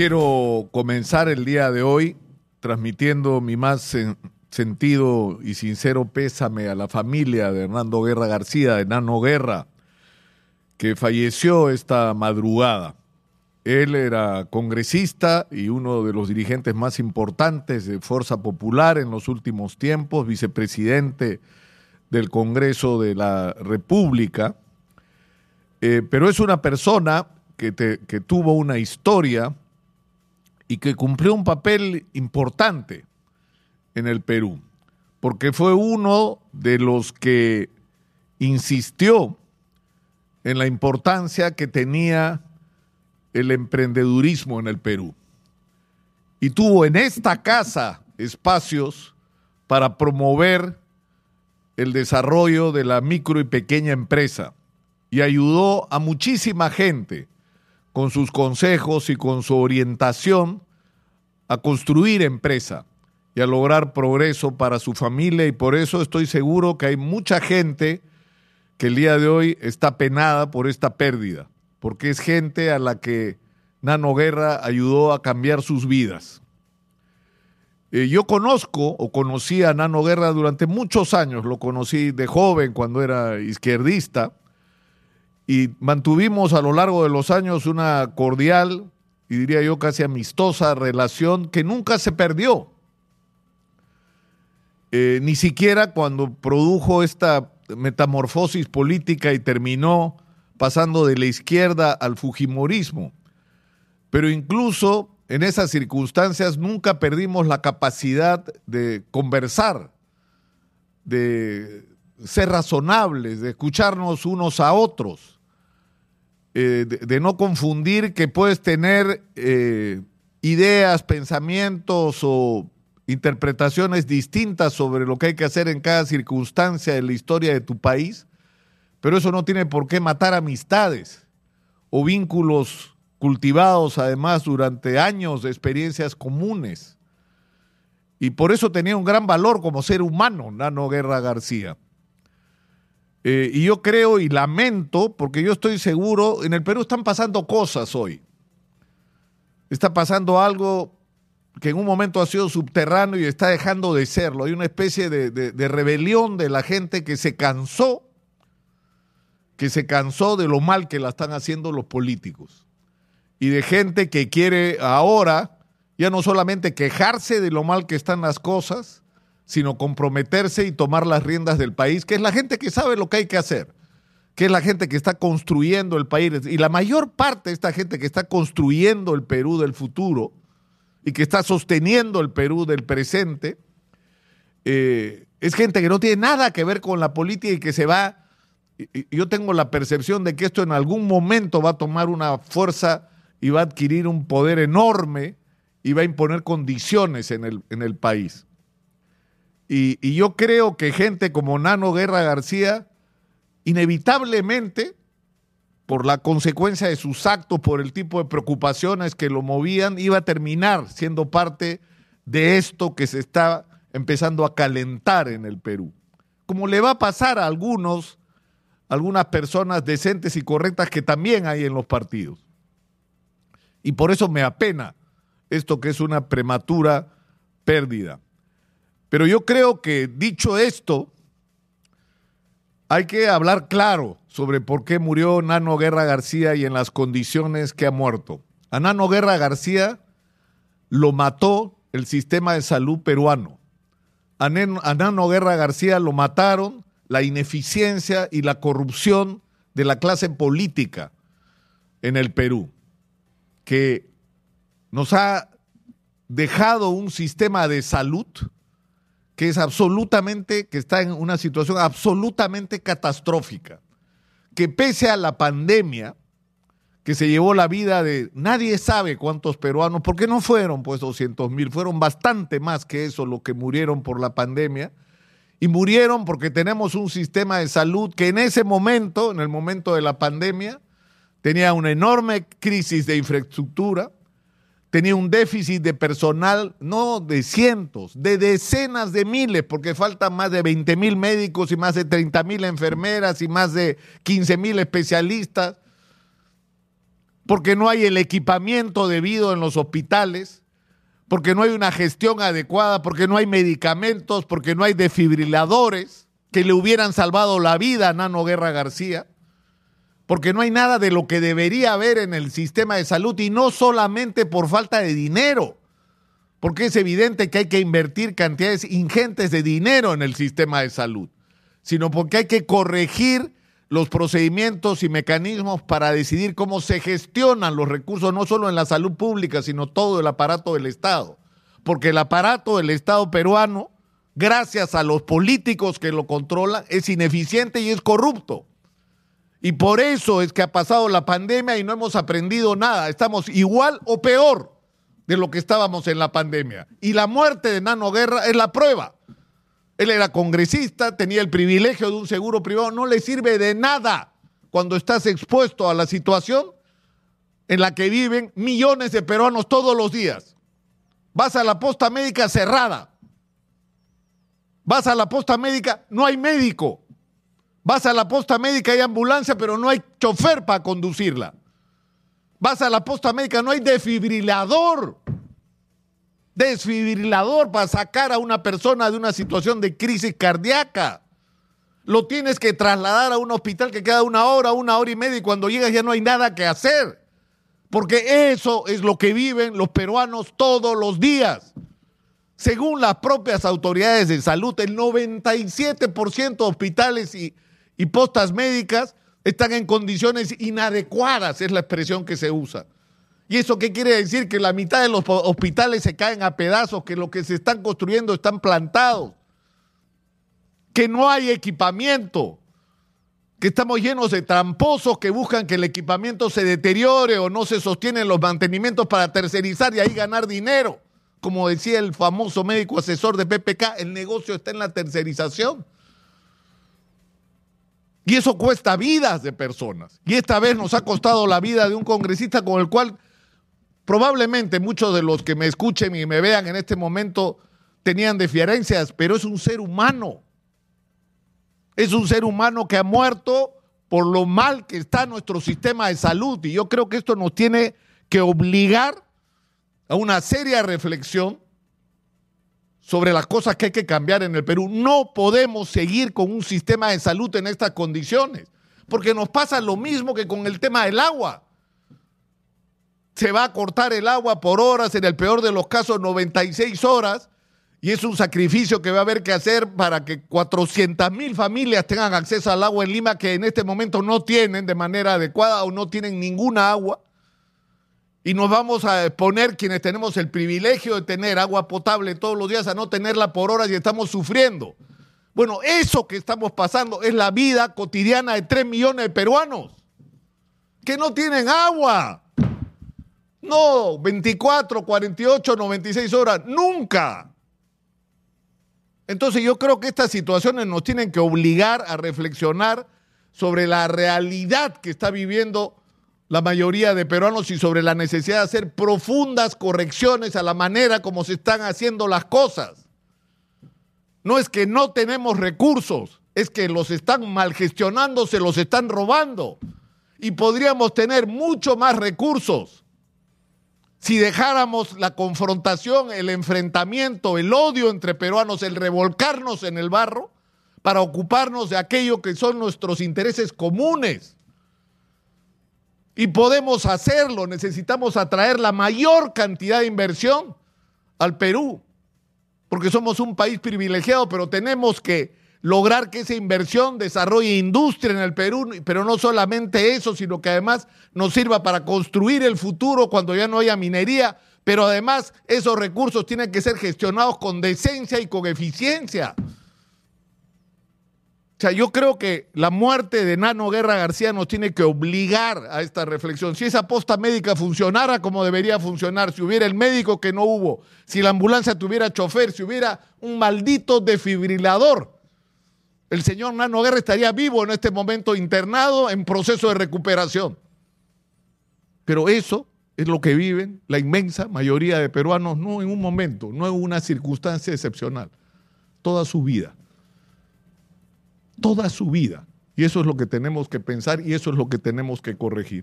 quiero comenzar el día de hoy transmitiendo mi más sentido y sincero pésame a la familia de Hernando Guerra García, de Nano Guerra, que falleció esta madrugada. Él era congresista y uno de los dirigentes más importantes de Fuerza Popular en los últimos tiempos, vicepresidente del Congreso de la República, eh, pero es una persona que, que tuvo una historia y que cumplió un papel importante en el Perú, porque fue uno de los que insistió en la importancia que tenía el emprendedurismo en el Perú. Y tuvo en esta casa espacios para promover el desarrollo de la micro y pequeña empresa y ayudó a muchísima gente con sus consejos y con su orientación a construir empresa y a lograr progreso para su familia. Y por eso estoy seguro que hay mucha gente que el día de hoy está penada por esta pérdida, porque es gente a la que Nano Guerra ayudó a cambiar sus vidas. Eh, yo conozco o conocí a Nano Guerra durante muchos años, lo conocí de joven cuando era izquierdista, y mantuvimos a lo largo de los años una cordial y diría yo casi amistosa relación que nunca se perdió. Eh, ni siquiera cuando produjo esta metamorfosis política y terminó pasando de la izquierda al fujimorismo. Pero incluso en esas circunstancias nunca perdimos la capacidad de conversar, de ser razonables, de escucharnos unos a otros. Eh, de, no confundir que puedes tener eh, ideas, pensamientos o interpretaciones distintas sobre lo que hay que hacer en cada circunstancia de la historia de tu país, pero eso no tiene por qué matar amistades o vínculos cultivados además durante años de experiencias comunes. Y por eso tenía un gran valor como ser humano, Nano Guerra García. Eh, y yo creo y lamento, porque yo estoy seguro, en el Perú están pasando cosas hoy. Está pasando algo que en un momento ha sido subterráneo y está dejando de serlo. Hay una especie de, de rebelión de la gente que se cansó, que se cansó de lo mal que la están haciendo los políticos. Y de gente que quiere ahora ya no solamente quejarse de lo mal que están las cosas, sino comprometerse y tomar las riendas del país, que es la gente que sabe lo que hay que hacer, que es la gente que está construyendo el país. Y la mayor parte de esta gente que está construyendo el Perú del futuro y que está sosteniendo el Perú del presente, eh, es gente que no tiene nada que ver con la política y que se va... Yo tengo la percepción de que esto en algún momento va a tomar una fuerza y va a adquirir un poder enorme y va a imponer condiciones en el, en el país. Y, yo creo que gente como Nano Guerra García, inevitablemente, por la consecuencia de sus actos, por el tipo de preocupaciones que lo movían, iba a terminar siendo parte de esto que se está empezando a calentar en el Perú. Como le va a pasar a algunos, algunas personas decentes y correctas que también hay en los partidos. Y por eso me apena esto que es una prematura pérdida. Pero yo creo que dicho esto, hay que hablar claro sobre por qué murió Nano Guerra García y en las condiciones que ha muerto. A Nano Guerra García lo mató el sistema de salud peruano. A, Nano Guerra García lo mataron la ineficiencia y la corrupción de la clase política en el Perú, que nos ha dejado un sistema de salud que es absolutamente, que está en una situación absolutamente catastrófica, que pese a la pandemia, que se llevó la vida de nadie sabe cuántos peruanos, porque no fueron pues 200 mil, fueron bastante más que eso los que murieron por la pandemia, y murieron porque tenemos un sistema de salud que en ese momento, en el momento de la pandemia, tenía una enorme crisis de infraestructura, tenía un déficit de personal, no de cientos, de decenas de miles, porque faltan más de 20 mil médicos y más de 30 mil enfermeras y más de 15 mil especialistas. porque no hay el equipamiento debido en los hospitales, porque no hay una gestión adecuada, porque no hay medicamentos, porque no hay defibriladores que le hubieran salvado la vida a Nano Guerra García, porque no hay nada de lo que debería haber en el sistema de salud y no solamente por falta de dinero, porque es evidente que hay que invertir cantidades ingentes de dinero en el sistema de salud, sino porque hay que corregir los procedimientos y mecanismos para decidir cómo se gestionan los recursos, no solo en la salud pública, sino todo el aparato del Estado. Porque el aparato del Estado peruano, gracias a los políticos que lo controlan, es ineficiente y es corrupto. Y por eso es que ha pasado la pandemia y no hemos aprendido nada. Estamos igual o peor de lo que estábamos en la pandemia. Y la muerte de Nano Guerra es la prueba. Él era congresista, tenía el privilegio de un seguro privado, no le sirve de nada cuando estás expuesto a la situación en la que viven millones de peruanos todos los días. Vas a la posta médica cerrada. Vas a la posta médica, no hay médico. Vas a la posta médica, hay ambulancia, pero no hay chofer para conducirla. Vas a la posta médica, no hay defibrilador desfibrilador para sacar a una persona de una situación de crisis cardíaca. Lo tienes que trasladar a un hospital que queda una hora, una hora y media y cuando llegas ya no hay nada que hacer. Porque eso es lo que viven los peruanos todos los días. Según las propias autoridades de salud, el 97% de hospitales y, y postas médicas están en condiciones inadecuadas, es la expresión que se usa. ¿Y eso qué quiere decir? Que la mitad de los hospitales se caen a pedazos, que lo que se están construyendo están plantados, que no hay equipamiento, que estamos llenos de tramposos que buscan que el equipamiento se deteriore o no se sostienen los mantenimientos para tercerizar y ahí ganar dinero. Como decía el famoso médico asesor de PPK, el negocio está en la tercerización. Y eso cuesta vidas de personas. Y esta vez nos ha costado la vida de un congresista con el cual Probablemente muchos de los que me escuchen y me vean en este momento tenían deferencias, pero es un ser humano. Es un ser humano que ha muerto por lo mal que está nuestro sistema de salud. Y yo creo que esto nos tiene que obligar a una seria reflexión sobre las cosas que hay que cambiar en el Perú. No podemos seguir con un sistema de salud en estas condiciones, porque nos pasa lo mismo que con el tema del agua se va a cortar el agua por horas, en el peor de los casos 96 horas, y es un sacrificio que va a haber que hacer para que 400 mil familias tengan acceso al agua en Lima que en este momento no tienen de manera adecuada o no tienen ninguna agua. Y nos vamos a exponer quienes tenemos el privilegio de tener agua potable todos los días a no tenerla por horas y estamos sufriendo. Bueno, eso que estamos pasando es la vida cotidiana de 3 millones de peruanos que no tienen agua. No, 24, 48, 96 horas, nunca. Entonces yo creo que estas situaciones nos tienen que obligar a reflexionar sobre la realidad que está viviendo la mayoría de peruanos y sobre la necesidad de hacer profundas correcciones a la manera como se están haciendo las cosas. No es que no tenemos recursos, es que los están mal gestionando, se los están robando. Y podríamos tener mucho más recursos si dejáramos la confrontación, el enfrentamiento, el odio entre peruanos, el revolcarnos en el barro para ocuparnos de aquello que son nuestros intereses comunes. Y podemos hacerlo, necesitamos atraer la mayor cantidad de inversión al Perú, porque somos un país privilegiado, pero tenemos que lograr que esa inversión desarrolle industria en el Perú, pero no solamente eso, sino que además nos sirva para construir el futuro cuando ya no haya minería, pero además esos recursos tienen que ser gestionados con decencia y con eficiencia. O sea, yo creo que la muerte de Nano Guerra García nos tiene que obligar a esta reflexión. Si esa posta médica funcionara como debería funcionar, si hubiera el médico que no hubo, si la ambulancia tuviera chofer, si hubiera un maldito defibrilador, el señor Nano Guerra estaría vivo en este momento internado en proceso de recuperación. Pero eso es lo que viven la inmensa mayoría de peruanos, no en un momento, no en una circunstancia excepcional, toda su vida. Toda su vida. Y eso es lo que tenemos que pensar y eso es lo que tenemos que corregir.